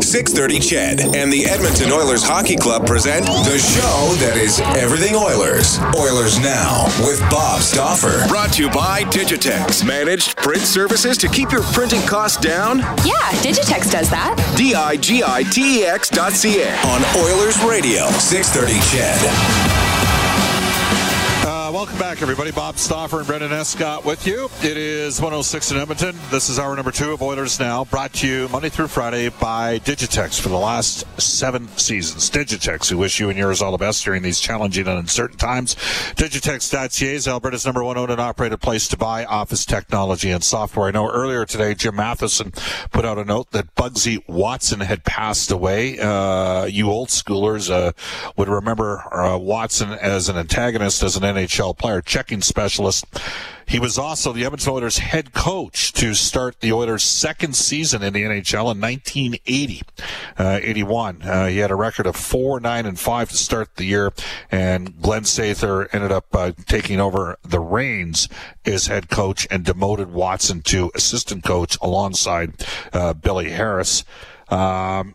630 CHED and the Edmonton Oilers Hockey Club present the show that is everything Oilers. Oilers Now with Bob Stauffer. Brought to you by Digitex. Managed print services to keep your printing costs down? Yeah, Digitex does that. D-I-G-I-T-E-X dot C-A. On Oilers Radio, 630 CHED. Welcome back, everybody. Bob Stauffer and Brendan Escott with you. It is 106 in Edmonton. This is hour number two of Oilers Now, brought to you Monday through Friday by Digitex for the last seven seasons. Digitex, who wish you and yours all the best during these challenging and uncertain times. Digitex.ca is Alberta's number one owned and operated place to buy office technology and software. I know earlier today, Jim Matheson put out a note that Bugsy Watson had passed away. Uh, you old schoolers uh, would remember uh, Watson as an antagonist, as an NHL player, checking specialist. He was also the Edmonton Oilers head coach to start the Oilers' second season in the NHL in 1980, uh, 81. Uh, he had a record of four, nine, and five to start the year, and Glenn Sather ended up uh, taking over the reins as head coach and demoted Watson to assistant coach alongside uh, Billy Harris. Um,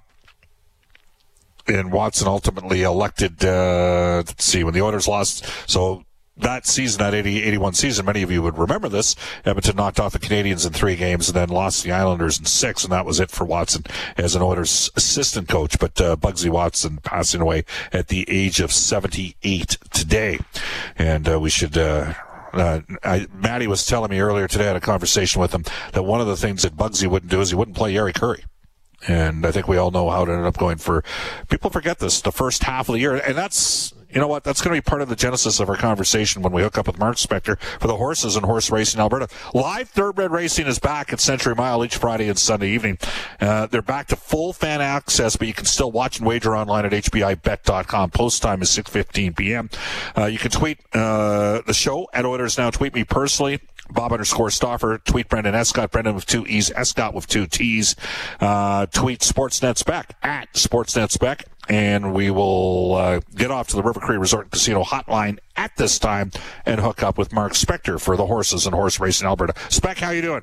and Watson ultimately elected, uh, let's see, when the Oilers lost. So that season, that 80, 81 season, many of you would remember this. Edmonton knocked off the Canadiens in three games and then lost the Islanders in six, and that was it for Watson as an Oilers assistant coach. But uh, Bugsy Watson passing away at the age of 78 today. And uh, we should. Uh, uh, I, Maddie was telling me earlier today, I had a conversation with him, that one of the things that Bugsy wouldn't do is he wouldn't play Jari Kurri. And I think we all know how it ended up going for people forget this the first half of the year. And that's you know what? That's going to be part of the genesis of our conversation when we hook up with Mark Spector for the horses and horse racing Alberta. Live thoroughbred racing is back at Century Mile each Friday and Sunday evening. Uh, they're back to full fan access, but you can still watch and wager online at HPIBet.com. Post time is 6.15 p.m. Uh, you can tweet uh, the show at Oilers Now. Tweet me personally Bob underscore Stauffer. Tweet Brendan Escott. Brendan with two E's. Escott with two T's. Uh, tweet Sportsnet Spec at Sportsnet Spec and we will uh, get off to the River Cree Resort and Casino hotline at this time and hook up with Mark Spector for the horses and horse racing Alberta. Spec, how you doing?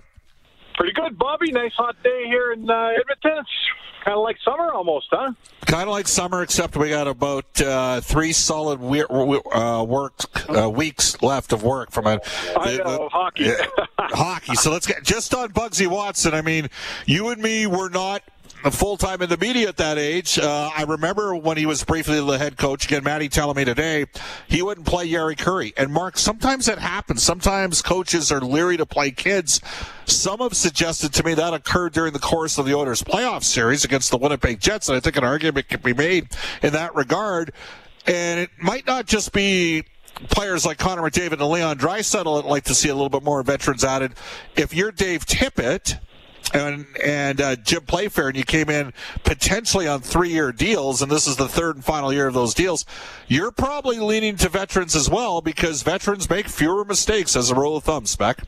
Pretty good, Bobby. Nice hot day here in uh, Edmonton. It's kind of like summer almost, huh? Kind of like summer, except we got about uh, three solid we- uh, work uh, weeks left of work from a I know, hockey. hockey. So let's get just on Bugsy Watson. I mean, you and me were not full time in the media at that age. Uh, I remember when he was briefly the head coach. Again, Maddie telling me today he wouldn't play Jari Kurri. And Mark, sometimes that happens. Sometimes coaches are leery to play kids. Some have suggested to me that occurred during the course of the Oilers playoff series against the Winnipeg Jets, and I think an argument can be made in that regard. And it might not just be players like Connor McDavid and Leon Draisaitl that like to see a little bit more veterans added. If you're Dave Tippett and and uh, Jim Playfair, and you came in potentially on three-year deals, and this is the third and final year of those deals. You're probably leaning to veterans as well because veterans make fewer mistakes as a rule of thumb. Spec.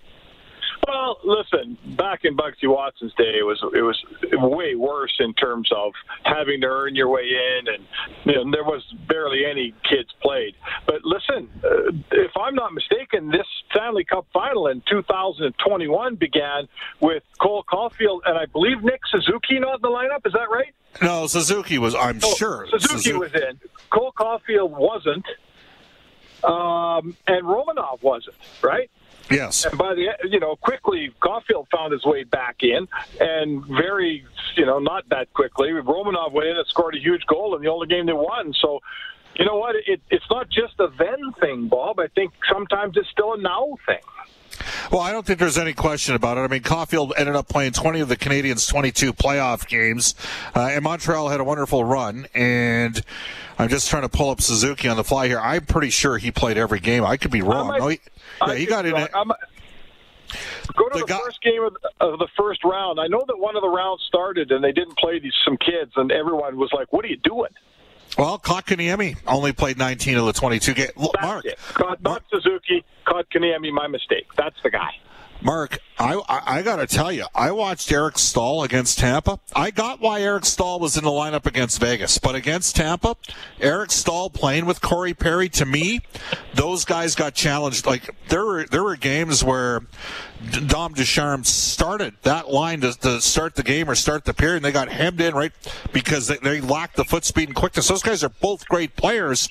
Well, listen, back in Bugsy Watson's day, it was it was way worse in terms of having to earn your way in, and you know, there was barely any kids played. But listen, uh, if I'm not mistaken, this Stanley Cup final in 2021 began with Cole Caufield and I believe Nick Suzuki not in the lineup. Is that right? No, Suzuki was. I'm oh, sure Suzuki, Suzuki was in. Cole Caufield wasn't, um, and Romanov wasn't. Right? Yes. And by the you know quickly, Caufield found his way back in, and very you know not that quickly, Romanov went in and scored a huge goal in the only game they won. So. You know what? It, it's not just a then thing, Bob. I think sometimes it's still a now thing. Well, I don't think there's any question about it. I mean, Caufield ended up playing 20 of the Canadiens' 22 playoff games, uh, and Montreal had a wonderful run. And I'm just trying to pull up Suzuki on the fly here. I'm pretty sure he played every game. I could be wrong. Might, no, he, yeah, he got in it. Go to the, the guy, first game of, of, the first round. I know that one of the rounds started and they didn't play these some kids, and everyone was like, "What are you doing?" Well, Kotkaniemi only played 19 of the 22 games. Mark, Mark, not Suzuki, Kotkaniemi. My mistake. That's the guy. Mark, I, I, got to tell you, I watched Eric Staal against Tampa. I got why Eric Staal was in the lineup against Vegas, but against Tampa, Eric Staal playing with Corey Perry, to me, those guys got challenged. Like there were there were games where Dom Ducharme started that line to, to start the game or start the period, and they got hemmed in right because they, they lacked the foot speed and quickness. Those guys are both great players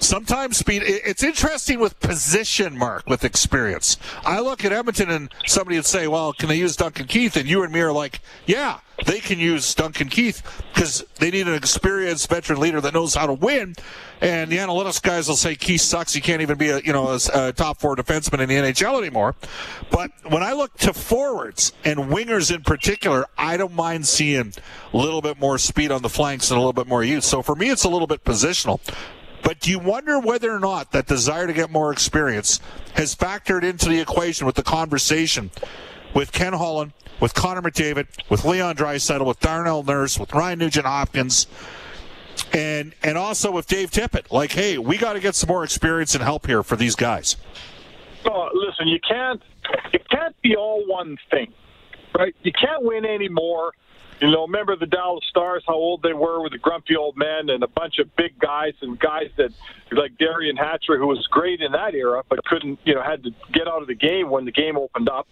Sometimes speed. It's interesting with position, Mark, with experience. I look at Edmonton and somebody would say, "Well, can they use Duncan Keith?" And you and me are like, "Yeah, they can use Duncan Keith because they need an experienced veteran leader that knows how to win." And the analytics guys will say Keith sucks. He can't even be a you know a, a top four defenseman in the NHL anymore. But when I look to forwards and wingers in particular, I don't mind seeing a little bit more speed on the flanks and a little bit more youth. So for me, it's a little bit positional. But do you wonder whether or not that desire to get more experience has factored into the equation with the conversation with Ken Holland, with Connor McDavid, with Leon Draisaitl, with Darnell Nurse, with Ryan Nugent Hopkins, and and also with Dave Tippett? Like, hey, we got to get some more experience and help here for these guys. Oh, listen, you can't you can't be all one thing, right? You can't win anymore you know, remember the Dallas Stars, how old they were with the grumpy old men and a bunch of big guys and guys that, like Derian Hatcher, who was great in that era, but couldn't, you know, had to get out of the game when the game opened up.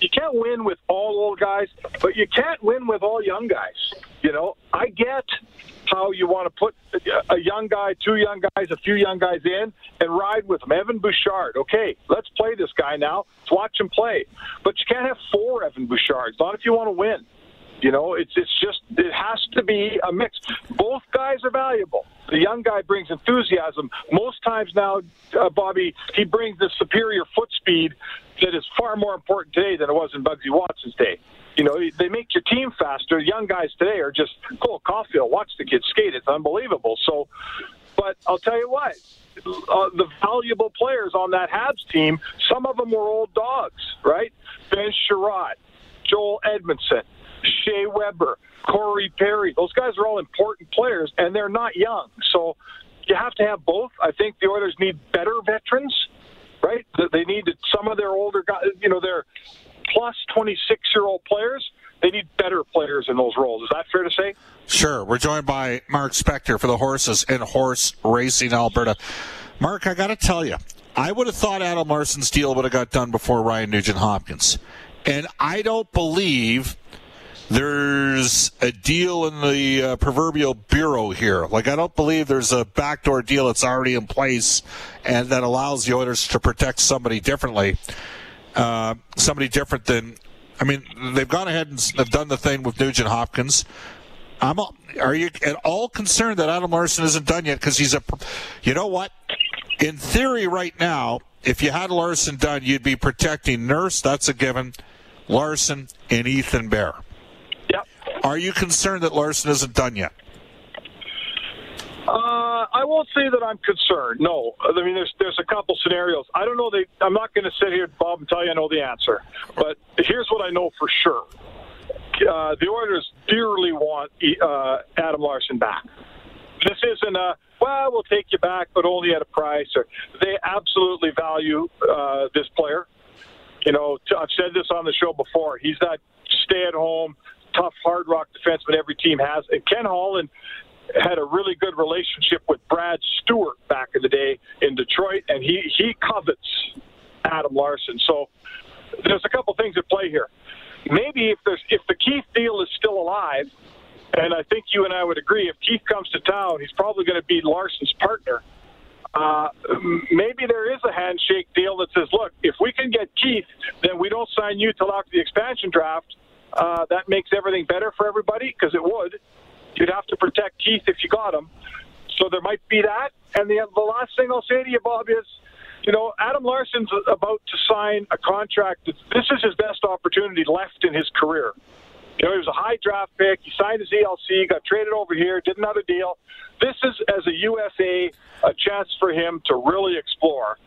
You can't win with all old guys, but you can't win with all young guys. You know, I get how you want to put a young guy, two young guys, a few young guys in and ride with them. Evan Bouchard, okay, let's play this guy now. Let's watch him play. But you can't have four Evan Bouchards, not if you want to win. You know, it's it's just it has to be a mix. Both guys are valuable. The young guy brings enthusiasm. Most times now, uh, Bobby, he brings the superior foot speed that is far more important today than it was in Bugsy Watson's day. You know, they make your team faster. Young guys today are just Cole Caufield. Watch the kid skate; it's unbelievable. So, but I'll tell you what. Uh, the valuable players on that Habs team, some of them were old dogs, right? Ben Chiarot, Joel Edmundson, Shea Weber, Corey Perry. Those guys are all important players, and they're not young. So you have to have both. I think the Oilers need better veterans, right? They need some of their older guys, you know, their plus 26 year old players. They need better players in those roles. Is that fair to say? Sure. We're joined by Mark Spector for the Horses and Horse Racing Alberta. Mark, I got to tell you, I would have thought Adam Larsson's deal would have got done before Ryan Nugent Hopkins. And I don't believe there's a deal in the uh, proverbial bureau here. Like, I don't believe there's a backdoor deal that's already in place and that allows the Oilers to protect somebody differently. Uh, somebody different than, I mean, they've gone ahead and have done the thing with Nugent Hopkins. I'm, are you at all concerned that Adam Larsson isn't done yet? Because he's a, you know what? In theory, right now, if you had Larsson done, you'd be protecting Nurse, that's a given, Larsson and Ethan Bear. Are you concerned that Larsson isn't done yet? Uh, I won't say that I'm concerned. No, I mean there's there's a couple scenarios. I don't know. They, I'm not going to sit here, Bob, and tell you I know the answer. But here's what I know for sure: uh, the Oilers dearly want uh, Adam Larsson back. This isn't a well, we'll take you back, but only at a price. Or they absolutely value uh, this player. You know, I've said this on the show before. He's that stay-at-home tough, hard rock defenseman every team has. And Ken Holland had a really good relationship with Brad Stewart back in the day in Detroit, and he he covets Adam Larsson. So there's a couple things at play here. Maybe if there's if the Keith deal is still alive, and I think you and I would agree, if Keith comes to town, he's probably going to be Larsson's partner. Uh, maybe there is a handshake deal that says, look, if we can get Keith, then we don't sign you till after the expansion draft uh, that makes everything better for everybody because it would. You'd have to protect Keith if you got him. So there might be that. And the, the last thing I'll say to you, Bob, is you know, Adam Larsson's about to sign a contract. This is his best opportunity left in his career. You know, he was a high draft pick. He signed his ELC, got traded over here, did another deal. This is, as a UFA, a chance for him to really explore.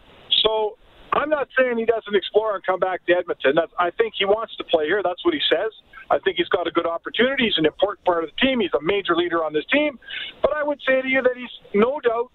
So I'm not saying he doesn't explore and come back to Edmonton. That's, I think he wants to play here. That's what he says. I think he's got a good opportunity. He's an important part of the team. He's a major leader on this team. But I would say to you that he's no doubt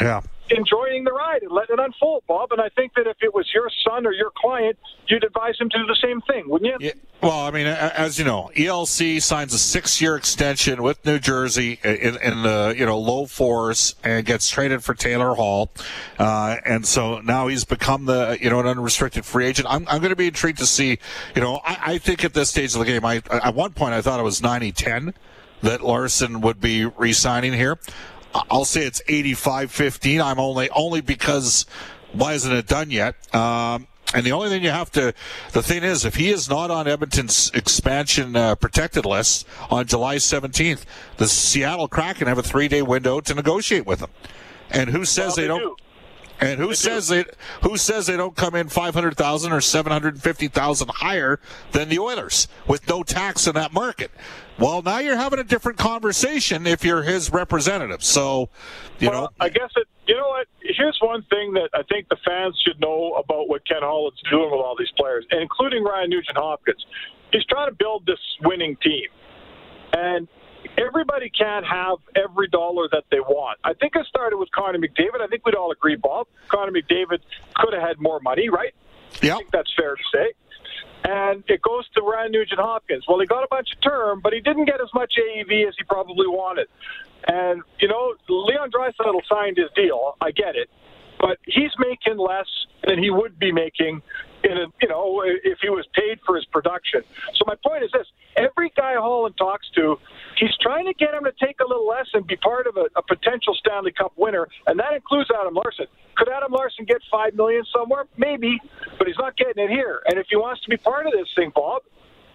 yeah. Enjoying the ride and letting it unfold, Bob. And I think that if it was your son or your client, you'd advise him to do the same thing, wouldn't you? Yeah. Well, I mean, as you know, ELC signs a six-year extension with New Jersey in, in the you know low fours and gets traded for Taylor Hall, uh, and so now he's become the you know an unrestricted free agent. I'm, I'm going to be intrigued to see. You know, I, I think at this stage of the game, I at one point I thought it was 90-10 that Larsson would be re-signing here. I'll say it's 85-15. I'm only only because why isn't it done yet? Um, and the only thing you have to, the thing is, if he is not on Edmonton's expansion uh, protected list on July 17th, the Seattle Kraken have a three day window to negotiate with him. And who says Well, they, they don't? do. And who says they who says they don't come in five hundred thousand or seven hundred fifty thousand higher than the Oilers with no tax in that market? Well, now you're having a different conversation if you're his representative. So, you well, know, I guess it. You know what? Here's one thing that I think the fans should know about what Ken Holland's doing with all these players, including Ryan Nugent Hopkins. He's trying to build this winning team, and everybody can't have every dollar that they want. I think it started with Connor McDavid. I think we'd all agree, Bob. Connor McDavid could have had more money, right? I yeah, think that's fair to say. And it goes to Ryan Nugent Hopkins. Well, he got a bunch of term, but he didn't get as much AAV as he probably wanted. And, you know, Leon Draisaitl signed his deal. I get it. But he's making less than he would be making in a, you know, if he was paid for his production. So my point is this. Every guy Holland talks to, he's trying to get him to take a little less and be part of a, a potential Stanley Cup winner, and that includes Adam Larsson. Could Adam Larsson get five million somewhere? Maybe, but he's not getting it here. And if he wants to be part of this thing, Bob,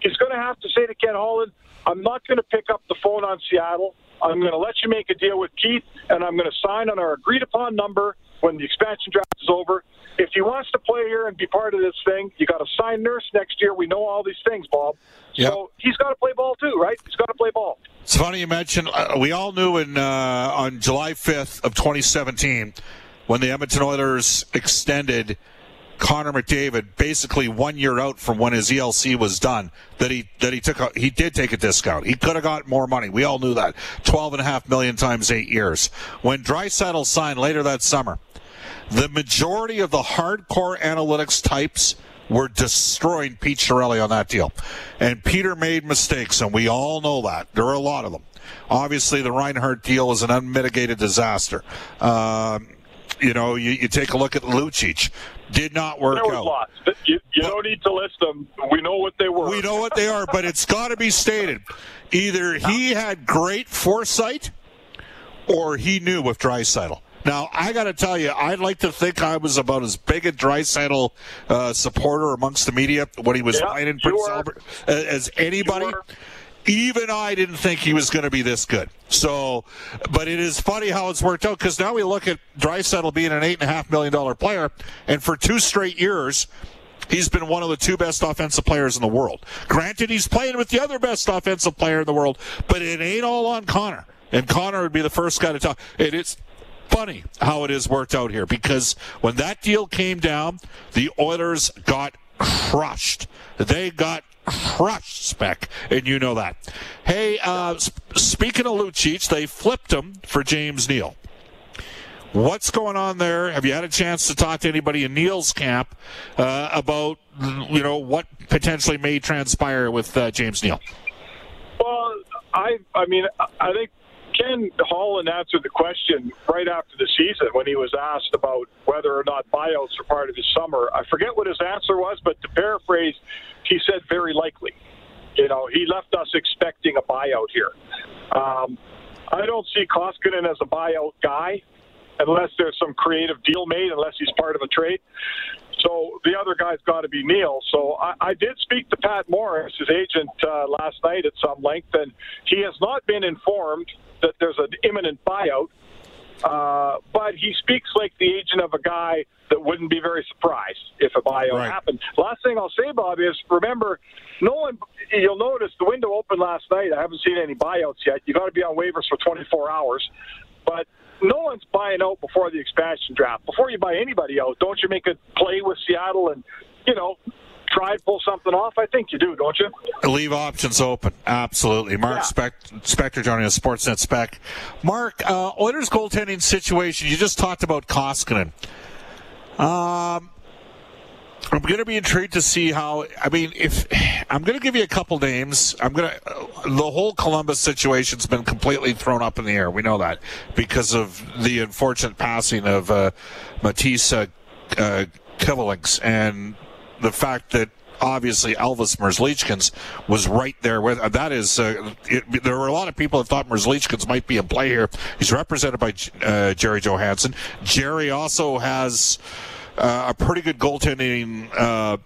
he's going to have to say to Ken Holland, "I'm not going to pick up the phone on Seattle. I'm going to let you make a deal with Keith, and I'm going to sign on our agreed upon number when the expansion draft is over. If he wants to play here and be part of this thing, you got to sign Nurse next year. We know all these things, Bob. Yep. So he's got to play ball too, right? He's got to play ball. It's funny you mentioned. Uh, we all knew in uh, on July 5th of 2017 when the Edmonton Oilers extended Connor McDavid basically one year out from when his ELC was done that he that he took a, he did take a discount. He could have got more money. We all knew that. Twelve and a half million times eight years. When Draisaitl signed later that summer, the majority of the hardcore analytics types were destroying Pete Chiarelli on that deal. And Peter made mistakes, and we all know that. There are a lot of them. Obviously, the Reinhart deal was an unmitigated disaster. Um, you know, you, you take a look at Lucic. Did not work There was out. lots. You, you don't need to list them. We know what they were. We know what they are, but it's got to be stated. Either he had great foresight or he knew with Draisaitl. Now, I got to tell you, I'd like to think I was about as big a Draisaitl uh, supporter amongst the media when he was Yeah, playing in Prince. Albert as anybody. Even I didn't think he was going to be this good. So, but it is funny how it's worked out because now we look at Draisaitl being an eight and a half million dollar player, and for two straight years, He's been one of the two best offensive players in the world. Granted, he's playing with the other best offensive player in the world, but it ain't all on Connor. And Connor would be the first guy to talk. It is funny how it has worked out here because when that deal came down, the Oilers got crushed. They got crushed, Spec, and you know that. Hey, uh, sp- speaking of Lucic, they flipped him for James Neal. What's going on there? Have you had a chance to talk to anybody in Neal's camp uh, about you know what potentially may transpire with uh, James Neal? Well, I I mean I think Ken Holland answered the question right after the season when he was asked about whether or not buyouts are part of his summer. I forget what his answer was, but to paraphrase, he said very likely. You know, he left us expecting a buyout here. Um, I don't see Koskinen as a buyout guy unless there's some creative deal made, unless he's part of a trade. So the other guy's got to be Neal. So I, I did speak to Pat Morris, his agent, uh, last night at some length, and he has not been informed that there's an imminent buyout. Uh, but he speaks like the agent of a guy that wouldn't be very surprised if a buyout Right. happened. Last thing I'll say, Bob, is remember, no one. You'll notice the window opened last night. I haven't seen any buyouts yet. You got to be on waivers for 24 hours, but no one's buying out before the expansion draft. Before you buy anybody out, don't you make a play with Seattle and you know try and pull something off? I think you do, don't you? Leave options open. Absolutely. Mark yeah. Spec- Spector joining us, Sportsnet Spec. Mark, uh, Oilers goaltending situation. You just talked about Koskinen. Um, I'm going to be intrigued to see how. I mean, if I'm going to give you a couple names, I'm going to. The whole Columbus situation's been completely thrown up in the air. We know that because of the unfortunate passing of uh, Matiss uh, uh, and the fact that obviously Elvis Merzlikins was right there with uh, that is uh, it, there were a lot of people that thought Merzlikins might be in play here. He's represented by uh, Jerry Johansson. Jerry also has uh, a pretty good goaltending. Uh,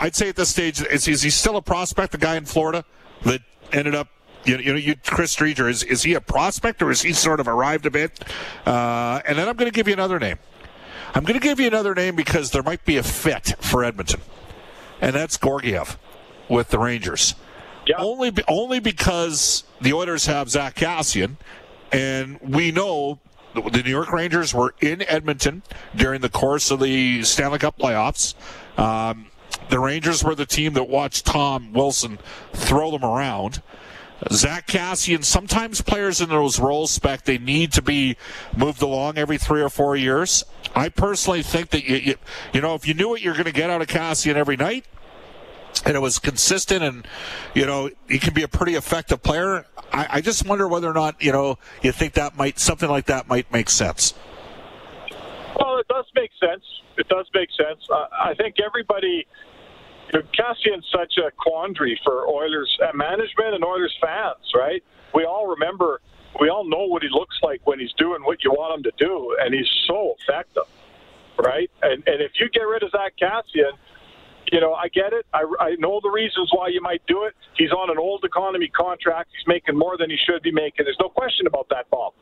I'd say at this stage, is, is he still a prospect? The guy in Florida that ended up you, you know, you, Chris Driedger, is, is he a prospect or is he sort of arrived a bit? Uh, and then I'm going to give you another name. I'm going to give you another name because there might be a fit for Edmonton, and that's Georgiev with the Rangers. Yeah. Only, only because the Oilers have Zack Kassian, and we know the New York Rangers were in Edmonton during the course of the Stanley Cup playoffs. Um, the Rangers were the team that watched Tom Wilson throw them around. Zack Kassian, sometimes players in those roles spec, they need to be moved along every three or four years. I personally think that you, you, you know, if you knew what you're going to get out of Cassian every night, and it was consistent, and you know, he can be a pretty effective player. I, I just wonder whether or not you know you think that might something like that might make sense. Well, it does make sense. It does make sense. Uh, I think everybody. Kassian's such a quandary for Oilers uh, management and Oilers fans, right? We all remember we all know what he looks like when he's doing what you want him to do, and he's so effective, right? And and if you get rid of Zack Kassian, you know I get it. I, I know the reasons why you might do it. He's on an old economy contract. He's making more than he should be making. There's no question about that, Bob.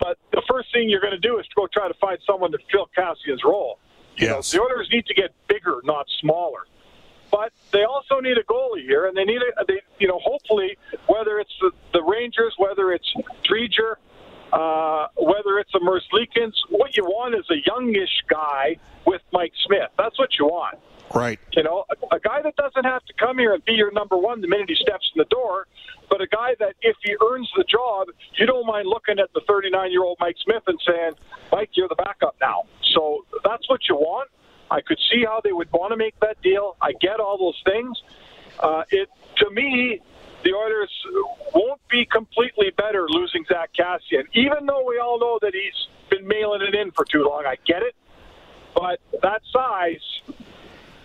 But the first thing you're going to do is to go try to find someone to fill Kassian's role. Yes. You know, the Oilers need to get bigger, not smaller. But they also need a goalie here, and they need a, they, you know, hopefully, whether it's the, the Rangers, whether it's Driedger, uh, whether it's a Merzlikins, what you want is a youngish guy with Mike Smith. That's what you want. Right. You know, a, a guy that doesn't have to come here and be your number one the minute he steps in the door, but a guy that if he earns the job, you don't mind looking at the 39 year old Mike Smith and saying, Mike, you're the backup now. So that's what you want. I could see how they would want to make that deal. I get all those things. Uh, it to me, the Oilers won't be completely better losing Zack Kassian, even though we all know that he's been mailing it in for too long. I get it, but that size,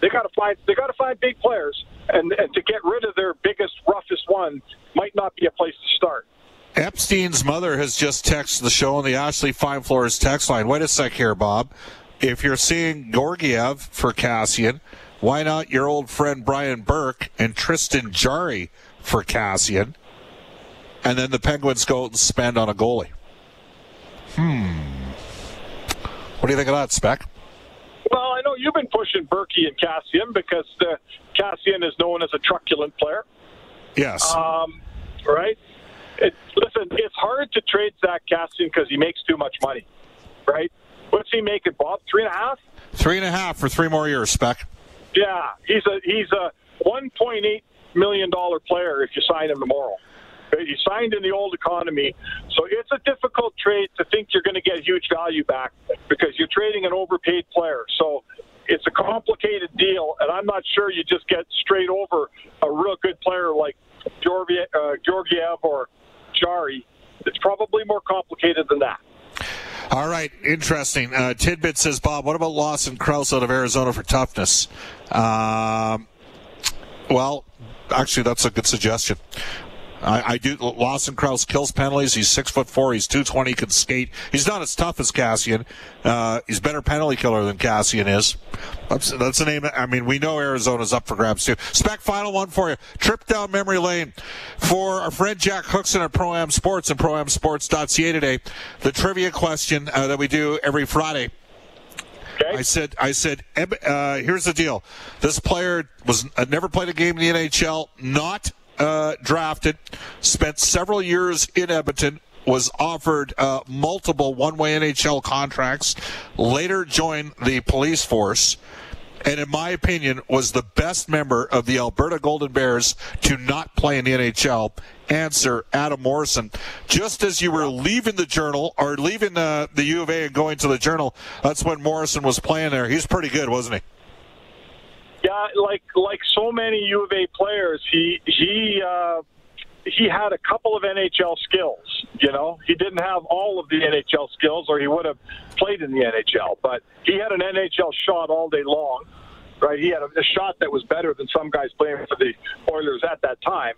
they got to find they got to find big players, and and to get rid of their biggest, roughest one might not be a place to start. Epstein's mother has just texted the show on the Ashley Fine Floors text line. Wait a sec here, Bob if you're seeing Georgiev for Kassian, why not your old friend Brian Burke and Tristan Jarry for Kassian? And then the Penguins go out and spend on a goalie. Hmm. What do you think of that, Spec? Well, I know you've been pushing Berkey and Kassian because the Kassian is known as a truculent player. Yes. Um, right? It, listen, it's hard to trade Zack Kassian because he makes too much money, right? What's he making, Bob? Three and a half? Three and a half for three more years, Spec. Yeah, he's a he's a one point eight million dollar player if you sign him tomorrow. He signed in the old economy, so it's a difficult trade to think you're going to get huge value back because you're trading an overpaid player. So it's a complicated deal, and I'm not sure you just get straight over a real good player like Georgiev, uh, Georgiev or Jarry. It's probably more complicated than that. All right, interesting. Uh, Tidbit says, Bob, what about Lawson Crouse out of Arizona for toughness? Um, well, actually, that's a good suggestion. I, I do. Lawson Crouse kills penalties. He's six foot four. He's two twenty. Can skate. He's not as tough as Kassian. Uh, he's better penalty killer than Kassian is. That's, that's the name. I mean, we know Arizona's up for grabs too. Spec final one for you. Trip down memory lane for our friend Jack Hookson at Pro Am Sports and ProAmSports.ca today. The trivia question uh, that we do every Friday. Okay. I said, I said, uh, here's the deal. This player was uh, never played a game in the NHL, not uh, drafted, spent several years in Edmonton, was offered uh, multiple one-way NHL contracts, later joined the police force, and in my opinion, was the best member of the Alberta Golden Bears to not play in the NHL? Answer: Adam Morrison. Just as you were leaving the Journal or leaving uh, the U of A and going to the Journal, that's when Morrison was playing there. He's pretty good, wasn't he? Like like so many U of A players, he he uh, he had a couple of NHL skills. You know, he didn't have all of the NHL skills, or he would have played in the NHL. But he had an NHL shot all day long. Right, he had a, a shot that was better than some guys playing for the Oilers at that time,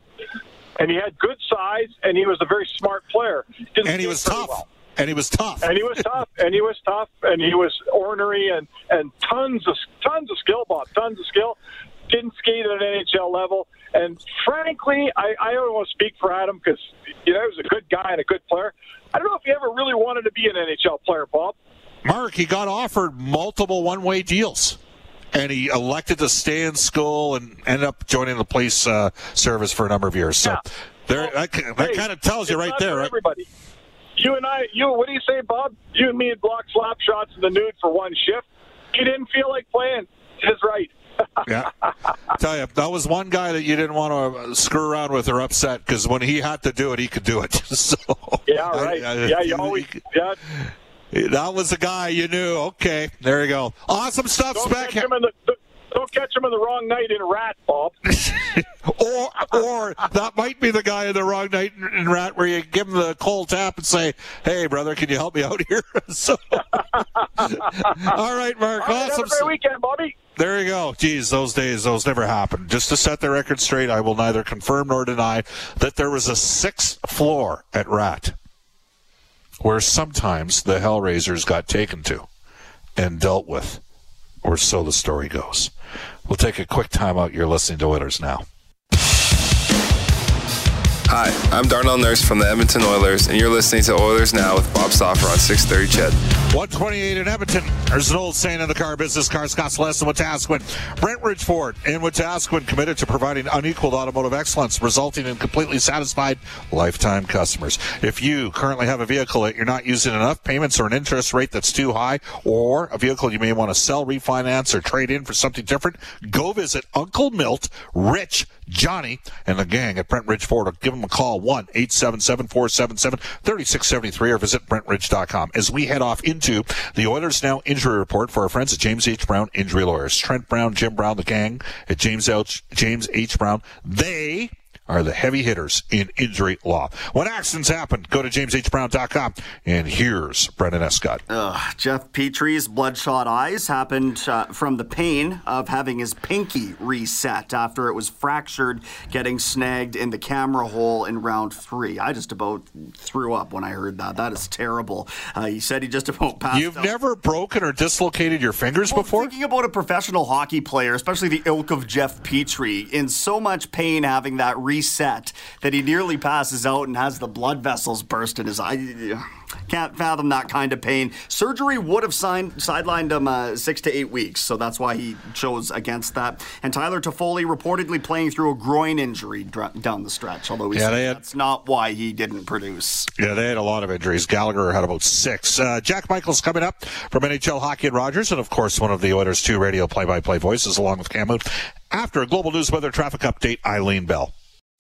and he had good size, and he was a very smart player. Didn't and he was tough. Well. And he was tough. And he was tough. And he was tough. And he was ornery and and tons of tons of skill, Bob. Tons of skill. Didn't skate at an NHL level. And frankly, I, I don't want to speak for Adam because you know he was a good guy and a good player. I don't know if he ever really wanted to be an NHL player, Bob. Mark, he got offered multiple one-way deals and he elected to stay in school and ended up joining the police uh, service for a number of years. So yeah. there, that, that hey, kind of tells you right there, right? Everybody. You and I, you, what do you say, Bob? You and me had block slap shots in the nude for one shift. He didn't feel like playing. His right. yeah, tell you that was one guy that you didn't want to uh, screw around with or upset because when he had to do it, he could do it. so yeah, right. I, I, yeah, you always yeah. That was the guy you knew. Okay, there you go. Awesome stuff, don't Spec. Catch him in the, don't catch him in the wrong night in Rat, Bob. or, or that might be the guy in the wrong night in Rat, where you give him the cold tap and say, "Hey, brother, can you help me out here?" so, all right, Mark. All right, awesome. Have a great weekend, Bobby. There you go. Geez, those days, those never happened. Just to set the record straight, I will neither confirm nor deny that there was a sixth floor at Rat where sometimes the Hellraisers got taken to and dealt with, or so the story goes. We'll take a quick time out. You're listening to Oilers Now. Hi, I'm Darnell Nurse from the Edmonton Oilers, and you're listening to Oilers Now with Bob Stauffer on 630 CHED. 128 in Edmonton. There's an old saying in the car business, cars cost less than Wetaskiwin. Brentridge Ford in Wetaskiwin committed to providing unequaled automotive excellence, resulting in completely satisfied lifetime customers. If you currently have a vehicle that you're not using enough, payments or an interest rate that's too high, or a vehicle you may want to sell, refinance, or trade in for something different, go visit Uncle Milt, Rich, Johnny, and the gang at Brentridge Ford. Give them a call, 1-877-477-3673 or visit BrentRidge.com. As we head off into the Oilers Now injury report for our friends at James H. Brown Injury Lawyers. Trent Brown, Jim Brown, the gang at James H. James H. Brown. They are the heavy hitters in injury law. When accidents happen, go to jameshbrown.com. And here's Brendan Escott. Ugh, Jeff Petry's bloodshot eyes happened uh, from the pain of having his pinky reset after it was fractured, getting snagged in the camera hole in round three. I just about threw up when I heard that. That is terrible. Uh, he said he just about passed You've out. never broken or dislocated your fingers well, before? Thinking about a professional hockey player, especially the ilk of Jeff Petry, in so much pain having that reset reset that he nearly passes out and has the blood vessels burst in his eye. Can't fathom that kind of pain. Surgery would have signed, sidelined him uh, six to eight weeks, so that's why he chose against that. And Tyler Toffoli reportedly playing through a groin injury dr- down the stretch, although yeah, had, that's not why he didn't produce. Yeah, they had a lot of injuries. Gallagher had about six. Uh, Jack Michaels coming up from NHL Hockey and Rogers, and of course, one of the Oilers' two radio play-by-play voices, along with Camus. After a global news weather traffic update, Eileen Bell.